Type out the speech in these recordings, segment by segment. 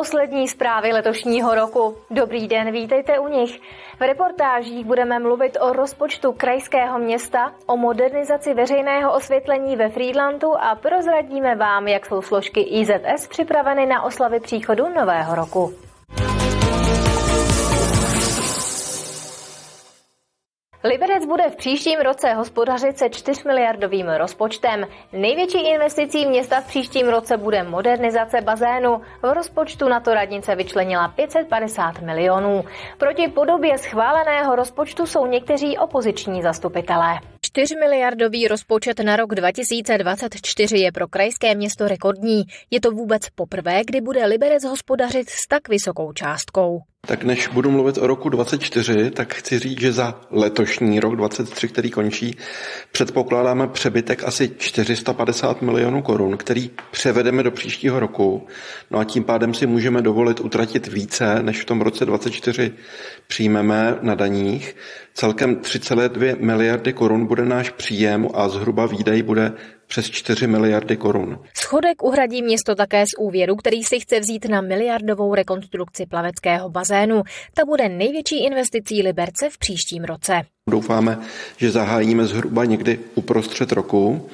Poslední zprávy letošního roku. Dobrý den, vítejte u nich. V reportážích budeme mluvit o rozpočtu krajského města, o modernizaci veřejného osvětlení ve Friedlandu a prozradíme vám, jak jsou složky IZS připraveny na oslavy příchodu nového roku. Liberec bude v příštím roce hospodařit se 4 miliardovým rozpočtem. Největší investicí města v příštím roce bude modernizace bazénu. V rozpočtu na to radnice vyčlenila 550 milionů. Proti podobě schváleného rozpočtu jsou někteří opoziční zastupitelé. 4 miliardový rozpočet na rok 2024 je pro krajské město rekordní. Je to vůbec poprvé, kdy bude Liberec hospodařit s tak vysokou částkou. Tak než budu mluvit o roku 24, tak chci říct, že za letošní rok 23, který končí, předpokládáme přebytek asi 450 milionů korun, který převedeme do příštího roku. No a tím pádem si můžeme dovolit utratit více, než v tom roce 24 přijmeme na daních. Celkem 3,2 miliardy korun bude náš příjem a zhruba výdaj bude přes 4 miliardy korun. Schodek uhradí město také z úvěru, který si chce vzít na miliardovou rekonstrukci plaveckého bazénu. Ta bude největší investicí Liberce v příštím roce. Doufáme, že zahájíme zhruba někdy uprostřed roku.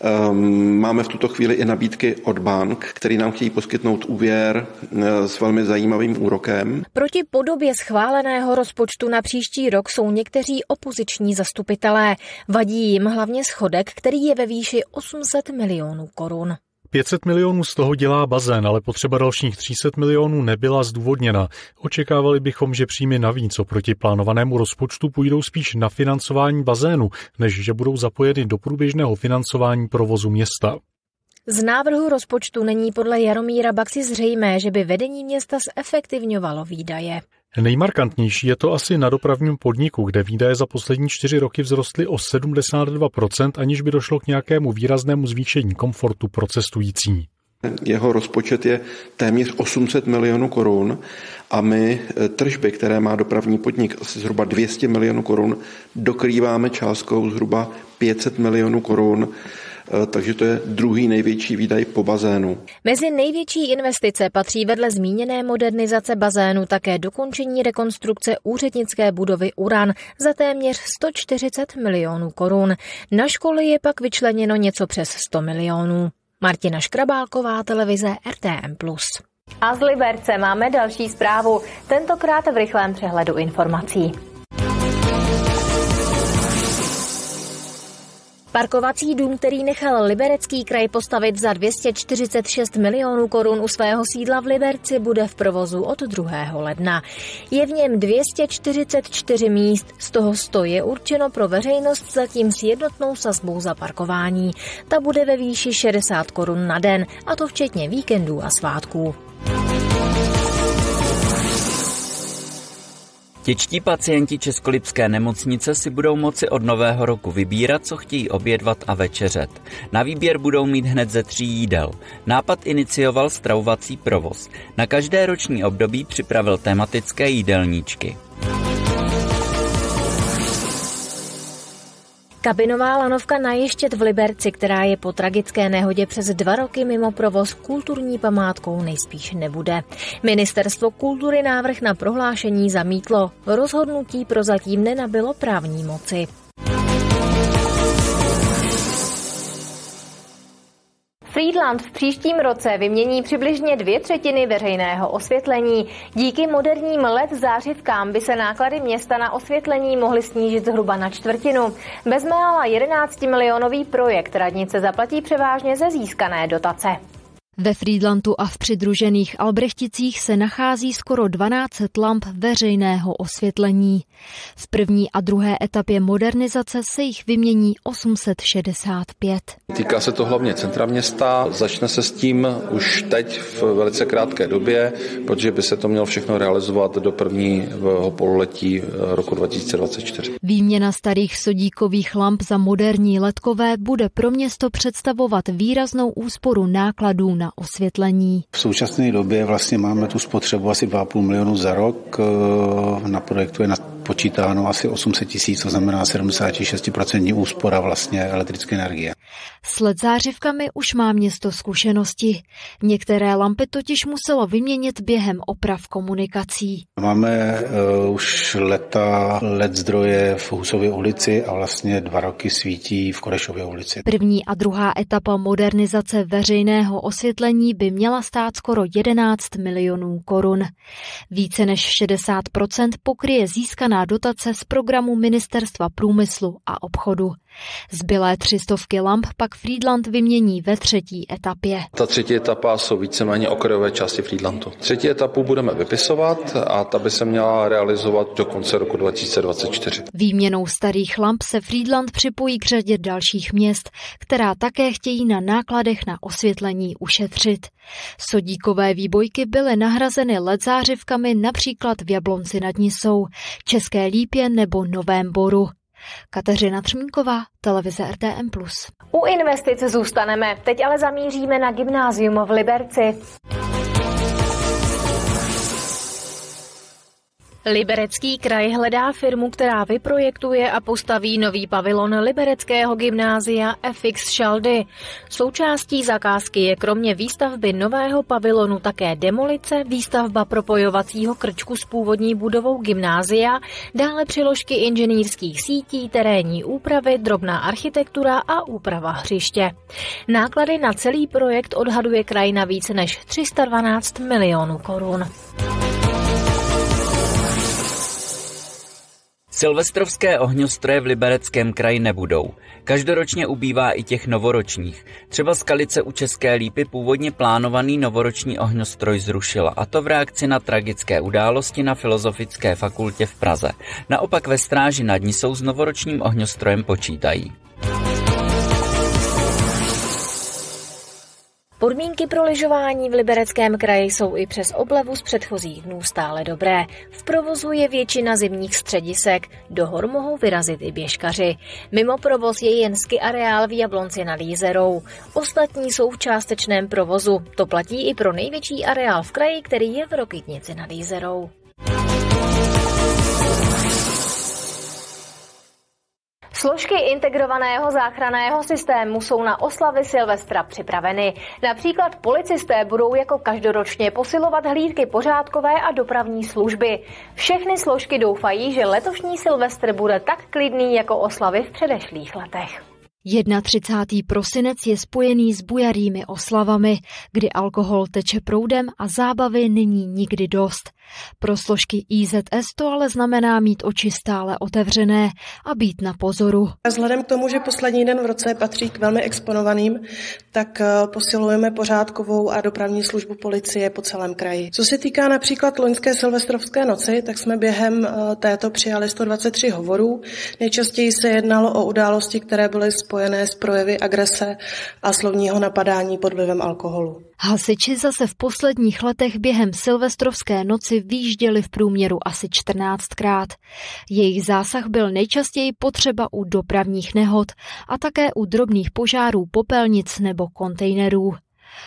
Ehm, máme v tuto chvíli i nabídky od bank, který nám chtějí poskytnout úvěr eh, s velmi zajímavým úrokem. Proti podobě schváleného rozpočtu na příští rok jsou někteří opoziční zastupitelé. Vadí jim hlavně schodek, který je ve výši 800 milionů korun. 500 milionů z toho dělá bazén, ale potřeba dalších 300 milionů nebyla zdůvodněna. Očekávali bychom, že příjmy navíc oproti plánovanému rozpočtu půjdou spíš na financování bazénu, než že budou zapojeny do průběžného financování provozu města. Z návrhu rozpočtu není podle Jaromíra Baxi zřejmé, že by vedení města zefektivňovalo výdaje. Nejmarkantnější je to asi na dopravním podniku, kde výdaje za poslední čtyři roky vzrostly o 72%, aniž by došlo k nějakému výraznému zvýšení komfortu pro cestující. Jeho rozpočet je téměř 800 milionů korun a my eh, tržby, které má dopravní podnik asi zhruba 200 milionů korun, dokrýváme částkou zhruba 500 milionů korun takže to je druhý největší výdaj po bazénu. Mezi největší investice patří vedle zmíněné modernizace bazénu také dokončení rekonstrukce úřednické budovy Uran za téměř 140 milionů korun. Na školy je pak vyčleněno něco přes 100 milionů. Martina Škrabálková, televize RTM+. A z Liberce máme další zprávu, tentokrát v rychlém přehledu informací. Parkovací dům, který nechal Liberecký kraj postavit za 246 milionů korun u svého sídla v Liberci, bude v provozu od 2. ledna. Je v něm 244 míst, z toho 100 je určeno pro veřejnost zatím s jednotnou sazbou za parkování. Ta bude ve výši 60 korun na den, a to včetně víkendů a svátků. Děčtí pacienti Českolipské nemocnice si budou moci od nového roku vybírat, co chtějí obědvat a večeřet. Na výběr budou mít hned ze tří jídel. Nápad inicioval stravovací provoz. Na každé roční období připravil tematické jídelníčky. Kabinová lanovka na Ještět v Liberci, která je po tragické nehodě přes dva roky mimo provoz kulturní památkou, nejspíš nebude. Ministerstvo kultury návrh na prohlášení zamítlo. Rozhodnutí prozatím nenabilo právní moci. Friedland v příštím roce vymění přibližně dvě třetiny veřejného osvětlení. Díky moderním LED zářivkám by se náklady města na osvětlení mohly snížit zhruba na čtvrtinu. Bezmála 11 milionový projekt radnice zaplatí převážně ze získané dotace. Ve Friedlandu a v přidružených Albrechticích se nachází skoro 12 lamp veřejného osvětlení. V první a druhé etapě modernizace se jich vymění 865. Týká se to hlavně centra města, začne se s tím už teď v velice krátké době, protože by se to mělo všechno realizovat do prvního pololetí roku 2024. Výměna starých sodíkových lamp za moderní ledkové bude pro město představovat výraznou úsporu nákladů na osvětlení. V současné době vlastně máme tu spotřebu asi 2,5 milionu za rok. Na projektu je na spočítáno asi 800 tisíc, to znamená 76% úspora vlastně elektrické energie. S LED zářivkami už má město zkušenosti. Některé lampy totiž muselo vyměnit během oprav komunikací. Máme uh, už leta LED zdroje v Husově ulici a vlastně dva roky svítí v Korešově ulici. První a druhá etapa modernizace veřejného osvětlení by měla stát skoro 11 milionů korun. Více než 60% pokryje získaná dotace z programu Ministerstva průmyslu a obchodu. Zbylé třistovky lamp pak Friedland vymění ve třetí etapě. Ta třetí etapa jsou víceméně okrajové části Friedlandu. Třetí etapu budeme vypisovat a ta by se měla realizovat do konce roku 2024. Výměnou starých lamp se Friedland připojí k řadě dalších měst, která také chtějí na nákladech na osvětlení ušetřit. Sodíkové výbojky byly nahrazeny LED zářivkami například v Jablonci nad Nisou, České Lípě nebo Novém Boru. Kateřina Třmínková, televize RTM+. U investice zůstaneme, teď ale zamíříme na gymnázium v Liberci. Liberecký kraj hledá firmu, která vyprojektuje a postaví nový pavilon Libereckého gymnázia FX Šaldy. Součástí zakázky je kromě výstavby nového pavilonu také demolice, výstavba propojovacího krčku s původní budovou gymnázia, dále přiložky inženýrských sítí, terénní úpravy, drobná architektura a úprava hřiště. Náklady na celý projekt odhaduje kraj na více než 312 milionů korun. Silvestrovské ohňostroje v Libereckém kraji nebudou. Každoročně ubývá i těch novoročních. Třeba Skalice u České lípy původně plánovaný novoroční ohňostroj zrušila, a to v reakci na tragické události na Filozofické fakultě v Praze. Naopak ve stráži nad ní jsou s novoročním ohňostrojem počítají. Podmínky pro lyžování v Libereckém kraji jsou i přes oblevu z předchozích dnů stále dobré. V provozu je většina zimních středisek, do hor mohou vyrazit i běžkaři. Mimo provoz je jen ski areál v Jablonci nad Jízerou. Ostatní jsou v částečném provozu. To platí i pro největší areál v kraji, který je v Rokytnici nad Jízerou. Složky integrovaného záchranného systému jsou na oslavy Silvestra připraveny. Například policisté budou jako každoročně posilovat hlídky pořádkové a dopravní služby. Všechny složky doufají, že letošní Silvestr bude tak klidný jako oslavy v předešlých letech. 31. prosinec je spojený s bujarými oslavami, kdy alkohol teče proudem a zábavy není nikdy dost. Pro složky IZS to ale znamená mít oči stále otevřené a být na pozoru. Vzhledem k tomu, že poslední den v roce patří k velmi exponovaným, tak eh, posilujeme pořádkovou a dopravní službu policie po celém kraji. Co se týká například loňské silvestrovské noci, tak jsme během eh, této přijali 123 hovorů. Nejčastěji se jednalo o události, které byly spojené s projevy agrese a slovního napadání pod vlivem alkoholu. Hasiči zase v posledních letech během silvestrovské noci výjížděli v průměru asi 14krát. Jejich zásah byl nejčastěji potřeba u dopravních nehod a také u drobných požárů popelnic nebo kontejnerů.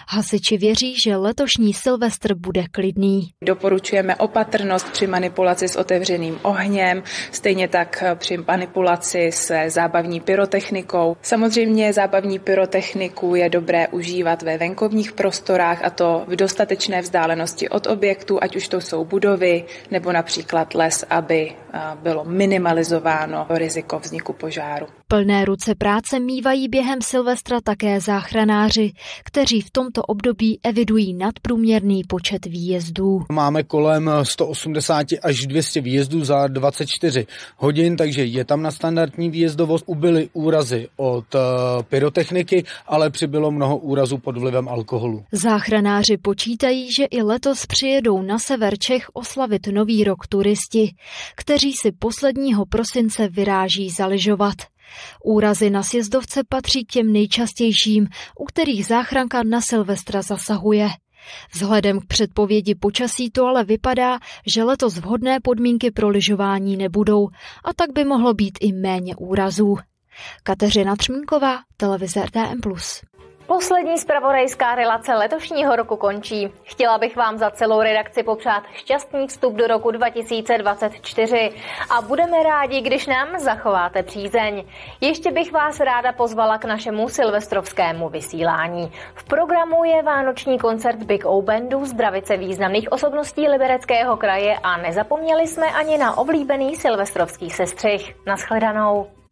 Hasiči věří, že letošní Silvestr bude klidný. Doporučujeme opatrnost při manipulaci s otevřeným ohněm, stejně tak při manipulaci se zábavní pyrotechnikou. Samozřejmě zábavní pyrotechniku je dobré užívat ve venkovních prostorách a to v dostatečné vzdálenosti od objektů, ať už to jsou budovy nebo například les, aby bylo minimalizováno riziko vzniku požáru. Plné ruce práce mývají během Silvestra také záchranáři, kteří v tomto období evidují nadprůměrný počet výjezdů. Máme kolem 180 až 200 výjezdů za 24 hodin, takže je tam na standardní výjezdovost. Ubyly úrazy od eh, pyrotechniky, ale přibylo mnoho úrazů pod vlivem alkoholu. Záchranáři počítají, že i letos přijedou na sever Čech oslavit nový rok turisti, kteří si posledního prosince vyráží zaližovat. Úrazy na sjezdovce patří k těm nejčastějším, u kterých záchranka na Silvestra zasahuje. Vzhledem k předpovědi počasí to ale vypadá, že letos vhodné podmínky pro lyžování nebudou a tak by mohlo být i méně úrazů. Kateřina Třmínková, televize RTM+. Poslední zpravodajská relace letošního roku končí. Chtěla bych vám za celou redakci popřát šťastný vstup do roku 2024 a budeme rádi, když nám zachováte přízeň. Ještě bych vás ráda pozvala k našemu silvestrovskému vysílání. V programu je vánoční koncert Big O Bandu, zdravice významných osobností Libereckého kraje a nezapomněli jsme ani na oblíbený silvestrovský sestřih. Naschledanou.